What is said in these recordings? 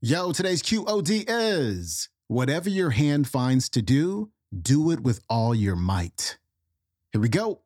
Yo, today's QOD is whatever your hand finds to do, do it with all your might. Here we go.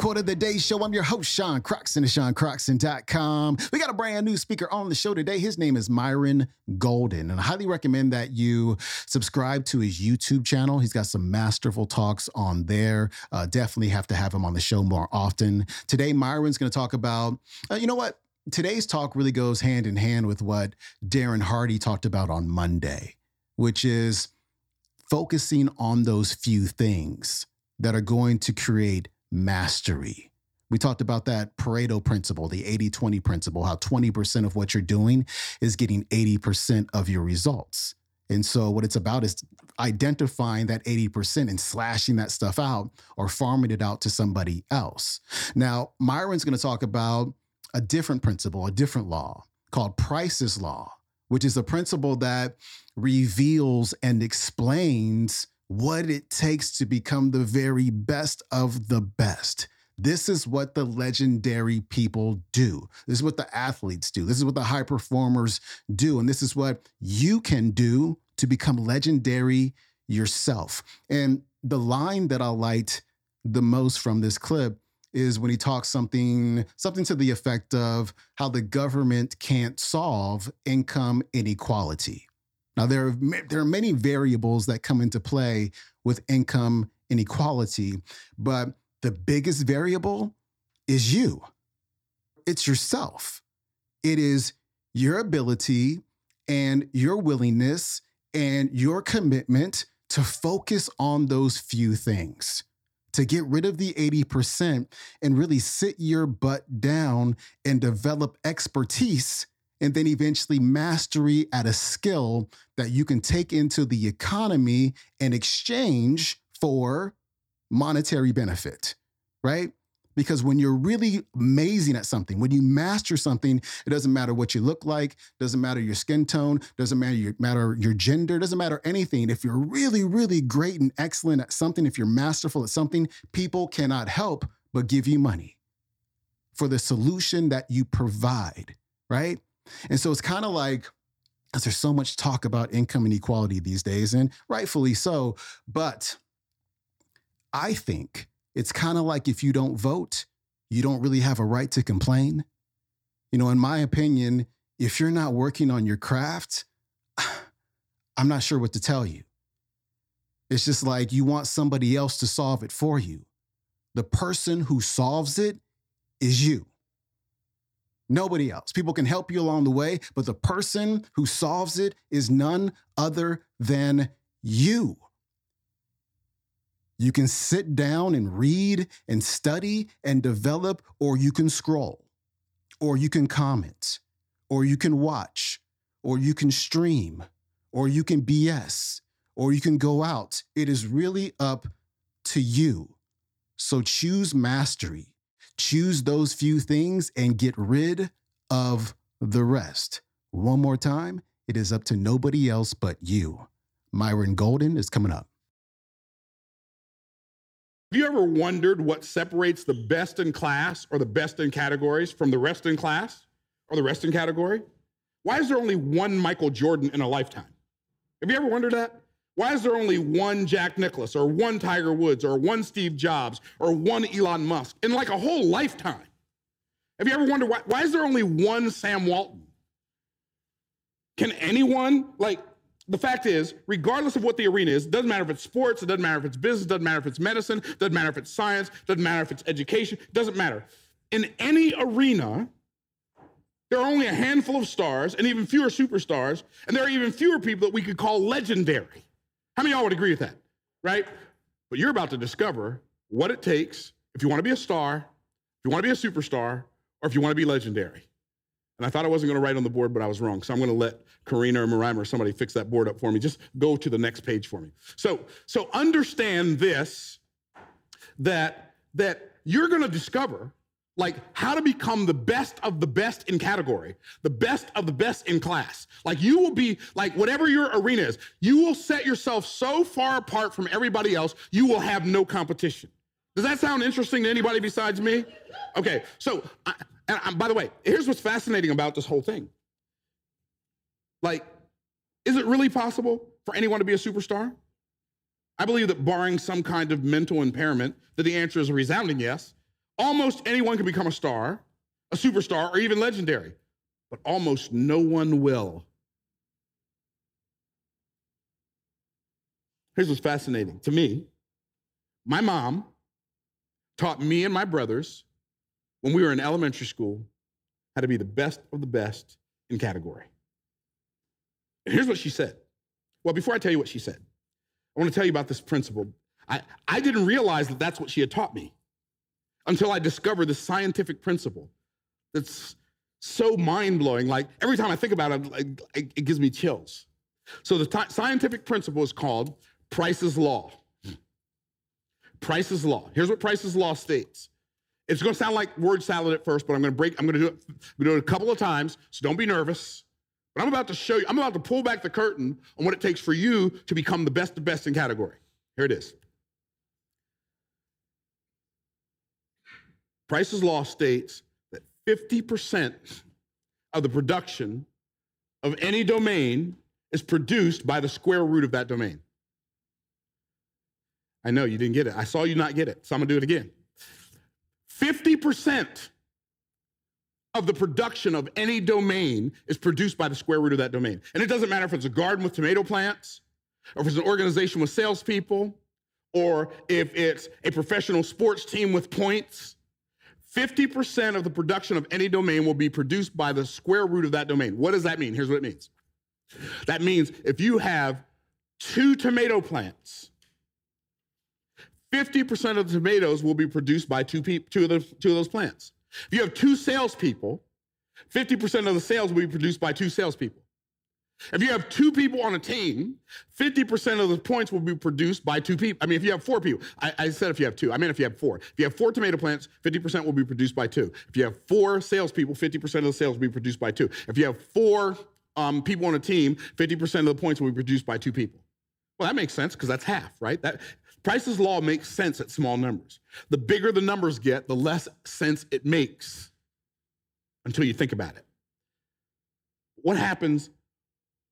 Quote of the Day Show. I'm your host, Sean Croxton of SeanCroxton.com. We got a brand new speaker on the show today. His name is Myron Golden, and I highly recommend that you subscribe to his YouTube channel. He's got some masterful talks on there. Uh, definitely have to have him on the show more often. Today, Myron's going to talk about, uh, you know what? Today's talk really goes hand in hand with what Darren Hardy talked about on Monday, which is focusing on those few things that are going to create mastery. We talked about that Pareto principle, the 80 20 principle, how 20% of what you're doing is getting 80% of your results. And so, what it's about is identifying that 80% and slashing that stuff out or farming it out to somebody else. Now, Myron's going to talk about a different principle, a different law called Price's Law, which is a principle that reveals and explains what it takes to become the very best of the best. This is what the legendary people do. This is what the athletes do. This is what the high performers do. And this is what you can do to become legendary yourself. And the line that I liked the most from this clip is when he talks something something to the effect of how the government can't solve income inequality. Now, there are, there are many variables that come into play with income inequality, but the biggest variable is you. It's yourself. It is your ability and your willingness and your commitment to focus on those few things, to get rid of the 80% and really sit your butt down and develop expertise and then eventually mastery at a skill that you can take into the economy in exchange for monetary benefit, right? Because when you're really amazing at something, when you master something, it doesn't matter what you look like, doesn't matter your skin tone, doesn't matter your matter your gender, doesn't matter anything. If you're really, really great and excellent at something, if you're masterful at something, people cannot help but give you money for the solution that you provide, right? And so it's kind of like, as there's so much talk about income inequality these days, and rightfully so. But I think it's kind of like if you don't vote, you don't really have a right to complain. You know, in my opinion, if you're not working on your craft, I'm not sure what to tell you. It's just like you want somebody else to solve it for you. The person who solves it is you. Nobody else. People can help you along the way, but the person who solves it is none other than you. You can sit down and read and study and develop, or you can scroll, or you can comment, or you can watch, or you can stream, or you can BS, or you can go out. It is really up to you. So choose mastery choose those few things and get rid of the rest. One more time, it is up to nobody else but you. Myron Golden is coming up. Have you ever wondered what separates the best in class or the best in categories from the rest in class or the rest in category? Why is there only one Michael Jordan in a lifetime? Have you ever wondered that? Why is there only one Jack Nicklaus or one Tiger Woods or one Steve Jobs or one Elon Musk in like a whole lifetime? Have you ever wondered why, why is there only one Sam Walton? Can anyone, like, the fact is, regardless of what the arena is, it doesn't matter if it's sports, it doesn't matter if it's business, it doesn't matter if it's medicine, it doesn't matter if it's science, doesn't matter if it's education, doesn't matter. In any arena, there are only a handful of stars and even fewer superstars, and there are even fewer people that we could call legendary. How many y'all would agree with that? Right? But you're about to discover what it takes if you want to be a star, if you want to be a superstar, or if you want to be legendary. And I thought I wasn't going to write on the board, but I was wrong. So I'm going to let Karina or Mariah or somebody fix that board up for me. Just go to the next page for me. So, so understand this that that you're going to discover like how to become the best of the best in category, the best of the best in class. Like you will be like whatever your arena is, you will set yourself so far apart from everybody else, you will have no competition. Does that sound interesting to anybody besides me? Okay, so I, and I, by the way, here's what's fascinating about this whole thing. Like, is it really possible for anyone to be a superstar? I believe that barring some kind of mental impairment, that the answer is a resounding yes. Almost anyone can become a star, a superstar, or even legendary, but almost no one will. Here's what's fascinating to me my mom taught me and my brothers when we were in elementary school how to be the best of the best in category. And here's what she said. Well, before I tell you what she said, I want to tell you about this principle. I, I didn't realize that that's what she had taught me until I discovered this scientific principle that's so mind blowing. Like every time I think about it, it, it gives me chills. So the t- scientific principle is called Price's Law. Price's Law. Here's what Price's Law states. It's going to sound like word salad at first, but I'm going to break. I'm going to do it. I'm going to do it a couple of times, so don't be nervous. But I'm about to show you. I'm about to pull back the curtain on what it takes for you to become the best of best in category. Here it is. Price's Law states that 50% of the production of any domain is produced by the square root of that domain. I know you didn't get it. I saw you not get it, so I'm gonna do it again. 50% of the production of any domain is produced by the square root of that domain. And it doesn't matter if it's a garden with tomato plants, or if it's an organization with salespeople, or if it's a professional sports team with points. 50% of the production of any domain will be produced by the square root of that domain. What does that mean? Here's what it means that means if you have two tomato plants, 50% of the tomatoes will be produced by two, pe- two, of, the, two of those plants. If you have two salespeople, 50% of the sales will be produced by two salespeople. If you have two people on a team, 50% of the points will be produced by two people. I mean, if you have four people, I, I, said if you have two, I mean if you have four. If you have four tomato plants, 50% will be produced by two. If you have four salespeople, 50% of the sales will be produced by two. If you have four um, people on a team, 50% of the points will be produced by two people. Well, that makes sense because that's half, right? That Price's law makes sense at small numbers. The bigger the numbers get, the less sense it makes until you think about it. What happens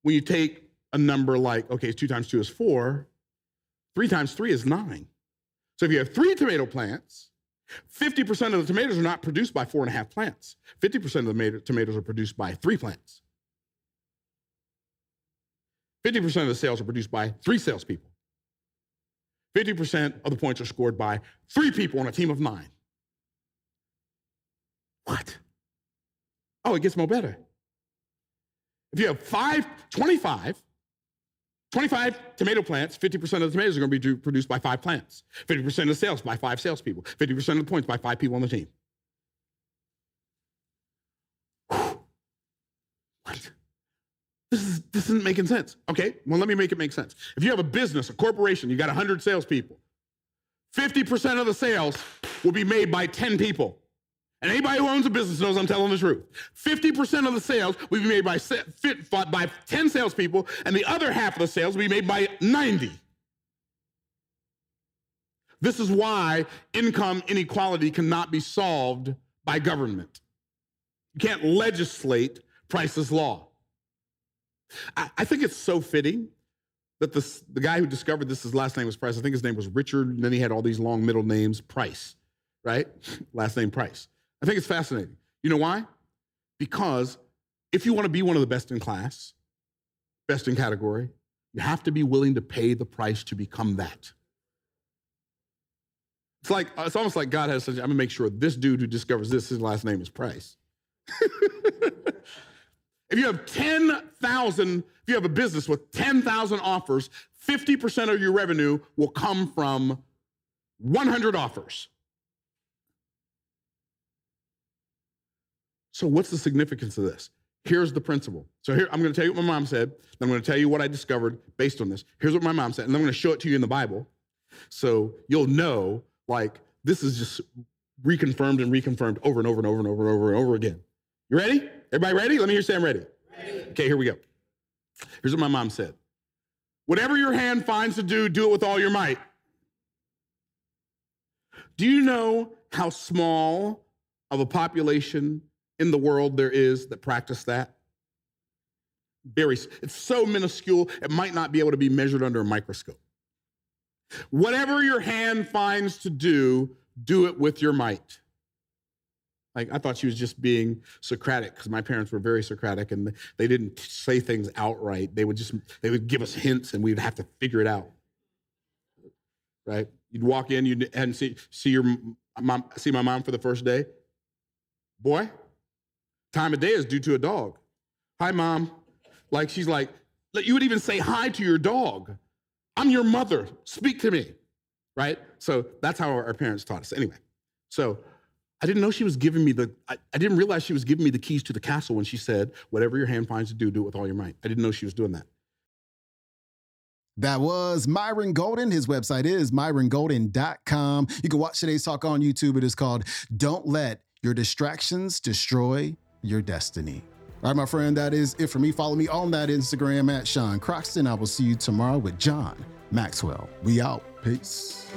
when you take a number like, okay, two times two is four, three times three is nine. So if you have three tomato plants, 50% of the tomatoes are not produced by four and a half plants. 50% of the tomatoes are produced by three plants. 50% of the sales are produced by three salespeople. 50% of the points are scored by three people on a team of nine. What? Oh, it gets more better. If you have five, 25, 25 tomato plants, 50% of the tomatoes are going to be produced by five plants. 50% of the sales by five salespeople. 50% of the points by five people on the team. What? This, is, this isn't making sense. Okay, well, let me make it make sense. If you have a business, a corporation, you got 100 salespeople, 50% of the sales will be made by 10 people. And anybody who owns a business knows I'm telling the truth. 50% of the sales will be made by, by 10 salespeople, and the other half of the sales will be made by 90. This is why income inequality cannot be solved by government. You can't legislate Price's law. I, I think it's so fitting that this, the guy who discovered this, his last name was Price. I think his name was Richard, and then he had all these long middle names, Price, right? Last name Price. I think it's fascinating. You know why? Because if you want to be one of the best in class, best in category, you have to be willing to pay the price to become that. It's like it's almost like God has such. I'm gonna make sure this dude who discovers this, his last name is Price. If you have 10,000, if you have a business with 10,000 offers, 50% of your revenue will come from 100 offers. So, what's the significance of this? Here's the principle. So, here, I'm going to tell you what my mom said. Then I'm going to tell you what I discovered based on this. Here's what my mom said. And I'm going to show it to you in the Bible. So, you'll know, like, this is just reconfirmed and reconfirmed over and over and over and over and over and over again. You ready? Everybody ready? Let me hear you say I'm ready. ready. Okay, here we go. Here's what my mom said Whatever your hand finds to do, do it with all your might. Do you know how small of a population in the world there is that practice that? Very, it's so minuscule, it might not be able to be measured under a microscope. Whatever your hand finds to do, do it with your might. Like I thought she was just being Socratic because my parents were very Socratic and they didn't say things outright. They would just they would give us hints and we'd have to figure it out. Right? You'd walk in, you'd and see see your mom see my mom for the first day. Boy, time of day is due to a dog. Hi, mom. Like she's like, you would even say hi to your dog. I'm your mother. Speak to me. Right? So that's how our parents taught us. Anyway, so I didn't know she was giving me the, I, I, didn't realize she was giving me the keys to the castle when she said, whatever your hand finds to do, do it with all your might. I didn't know she was doing that. That was Myron Golden. His website is myrongolden.com. You can watch today's talk on YouTube. It is called Don't Let Your Distractions Destroy Your Destiny. All right, my friend, that is it for me. Follow me on that Instagram at Sean Croxton. I will see you tomorrow with John Maxwell. We out. Peace.